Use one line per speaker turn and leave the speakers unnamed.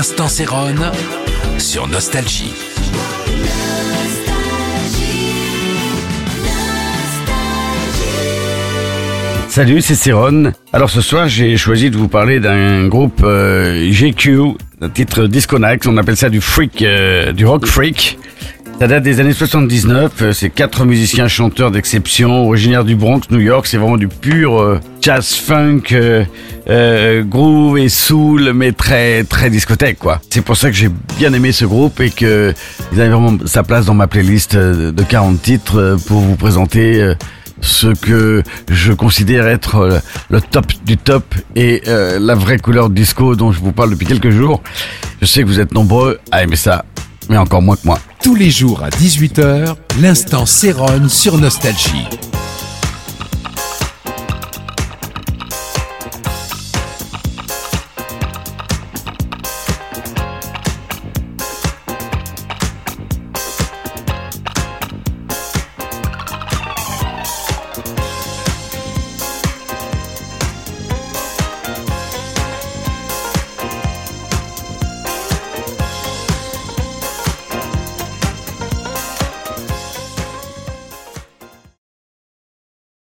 l'instant Céron sur Nostalgie.
Salut, c'est Céron. Alors ce soir, j'ai choisi de vous parler d'un groupe euh, GQ, un titre Disconnect, on appelle ça du freak, euh, du rock freak. Ça date des années 79, euh, c'est quatre musiciens chanteurs d'exception, originaires du Bronx, New York, c'est vraiment du pur euh, jazz funk, euh, euh, groove et soul, mais très très discothèque quoi. C'est pour ça que j'ai bien aimé ce groupe et que ils avaient vraiment sa place dans ma playlist euh, de 40 titres euh, pour vous présenter ce que je considère être le top du top et la vraie couleur disco dont je vous parle depuis quelques jours. Je sais que vous êtes nombreux à aimer ça, mais encore moins que moi.
Tous les jours à 18h, l'instant Céron sur Nostalgie.